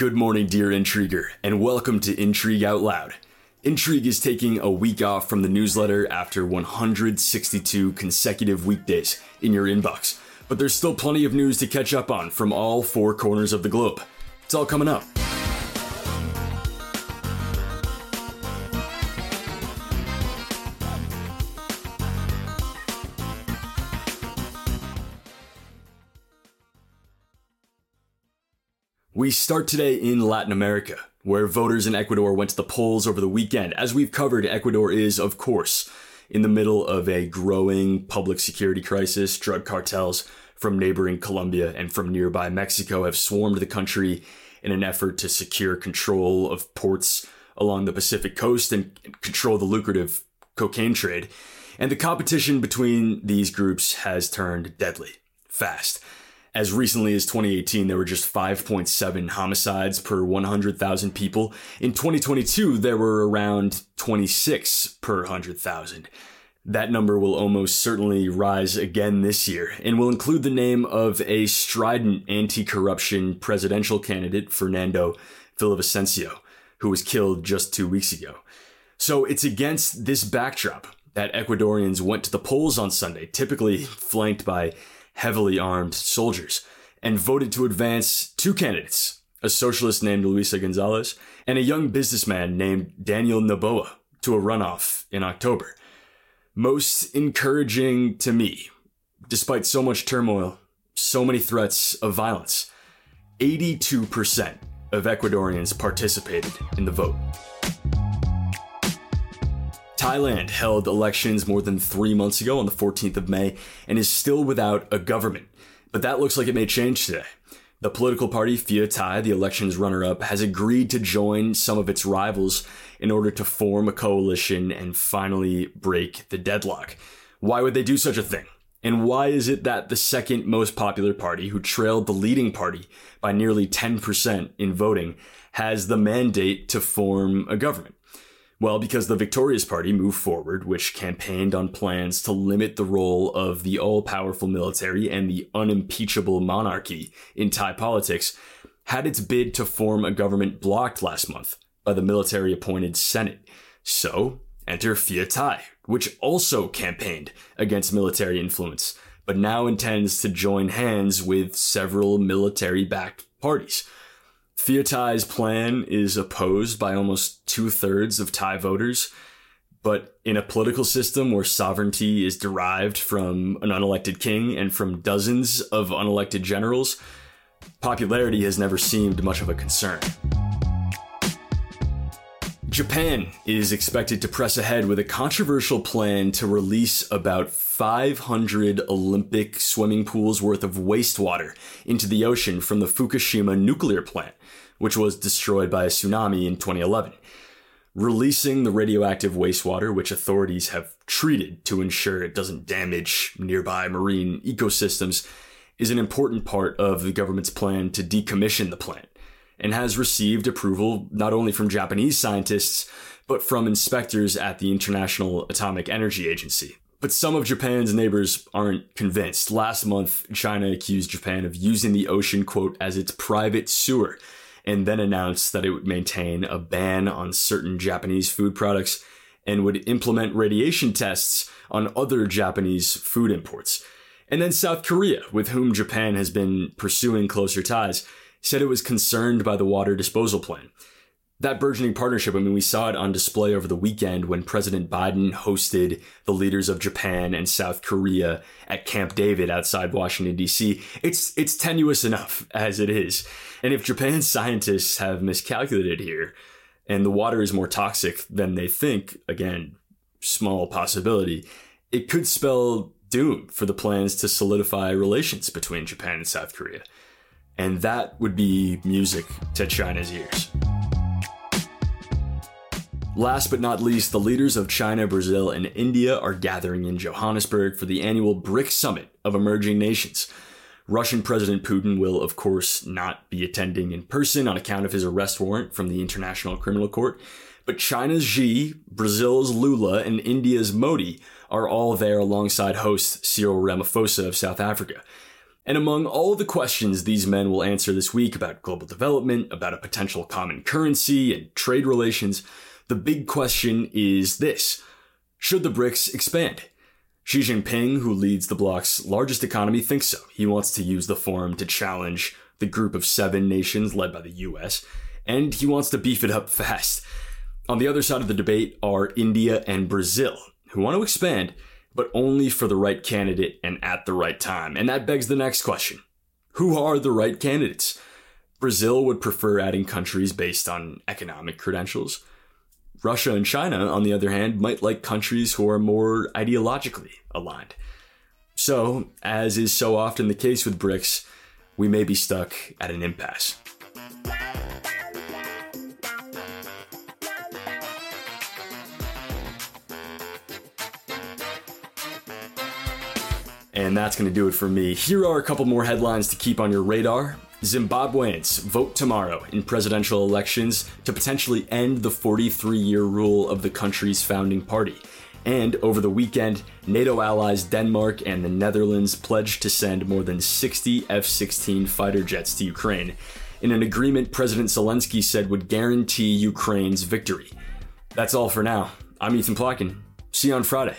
Good morning, dear Intriguer, and welcome to Intrigue Out Loud. Intrigue is taking a week off from the newsletter after 162 consecutive weekdays in your inbox, but there's still plenty of news to catch up on from all four corners of the globe. It's all coming up. We start today in Latin America, where voters in Ecuador went to the polls over the weekend. As we've covered, Ecuador is, of course, in the middle of a growing public security crisis. Drug cartels from neighboring Colombia and from nearby Mexico have swarmed the country in an effort to secure control of ports along the Pacific coast and control the lucrative cocaine trade. And the competition between these groups has turned deadly fast. As recently as 2018, there were just 5.7 homicides per 100,000 people. In 2022, there were around 26 per 100,000. That number will almost certainly rise again this year and will include the name of a strident anti corruption presidential candidate, Fernando Villavicencio, who was killed just two weeks ago. So it's against this backdrop that Ecuadorians went to the polls on Sunday, typically flanked by heavily armed soldiers, and voted to advance two candidates a socialist named Luisa Gonzalez and a young businessman named Daniel Noboa to a runoff in October. Most encouraging to me, despite so much turmoil, so many threats of violence, 82% of Ecuadorians participated in the vote. Thailand held elections more than three months ago on the 14th of May and is still without a government. But that looks like it may change today. The political party Pheu Thai, the election's runner up, has agreed to join some of its rivals in order to form a coalition and finally break the deadlock. Why would they do such a thing? And why is it that the second most popular party, who trailed the leading party by nearly 10% in voting, has the mandate to form a government? Well, because the Victorious Party Move Forward, which campaigned on plans to limit the role of the all powerful military and the unimpeachable monarchy in Thai politics, had its bid to form a government blocked last month by the military appointed Senate. So, enter Pheu Thai, which also campaigned against military influence, but now intends to join hands with several military backed parties. Pheu plan is opposed by almost two thirds of Thai voters, but in a political system where sovereignty is derived from an unelected king and from dozens of unelected generals, popularity has never seemed much of a concern. Japan is expected to press ahead with a controversial plan to release about 500 Olympic swimming pools worth of wastewater into the ocean from the Fukushima nuclear plant, which was destroyed by a tsunami in 2011. Releasing the radioactive wastewater, which authorities have treated to ensure it doesn't damage nearby marine ecosystems, is an important part of the government's plan to decommission the plant and has received approval not only from Japanese scientists, but from inspectors at the International Atomic Energy Agency. But some of Japan's neighbors aren't convinced. Last month, China accused Japan of using the ocean, quote, as its private sewer, and then announced that it would maintain a ban on certain Japanese food products and would implement radiation tests on other Japanese food imports. And then South Korea, with whom Japan has been pursuing closer ties, said it was concerned by the water disposal plan. That burgeoning partnership, I mean, we saw it on display over the weekend when President Biden hosted the leaders of Japan and South Korea at Camp David outside Washington, D.C. It's, it's tenuous enough as it is. And if Japan's scientists have miscalculated here and the water is more toxic than they think, again, small possibility, it could spell doom for the plans to solidify relations between Japan and South Korea and that would be music to China's ears. Last but not least, the leaders of China, Brazil, and India are gathering in Johannesburg for the annual BRICS Summit of Emerging Nations. Russian President Putin will, of course, not be attending in person on account of his arrest warrant from the International Criminal Court, but China's Xi, Brazil's Lula, and India's Modi are all there alongside host Cyril Ramaphosa of South Africa. And among all the questions these men will answer this week about global development, about a potential common currency, and trade relations, the big question is this Should the BRICS expand? Xi Jinping, who leads the bloc's largest economy, thinks so. He wants to use the forum to challenge the group of seven nations led by the US, and he wants to beef it up fast. On the other side of the debate are India and Brazil, who want to expand, but only for the right candidate and at the right time. And that begs the next question Who are the right candidates? Brazil would prefer adding countries based on economic credentials. Russia and China, on the other hand, might like countries who are more ideologically aligned. So, as is so often the case with BRICS, we may be stuck at an impasse. And that's going to do it for me. Here are a couple more headlines to keep on your radar. Zimbabweans vote tomorrow in presidential elections to potentially end the 43 year rule of the country's founding party. And over the weekend, NATO allies Denmark and the Netherlands pledged to send more than 60 F 16 fighter jets to Ukraine, in an agreement President Zelensky said would guarantee Ukraine's victory. That's all for now. I'm Ethan Plotkin. See you on Friday.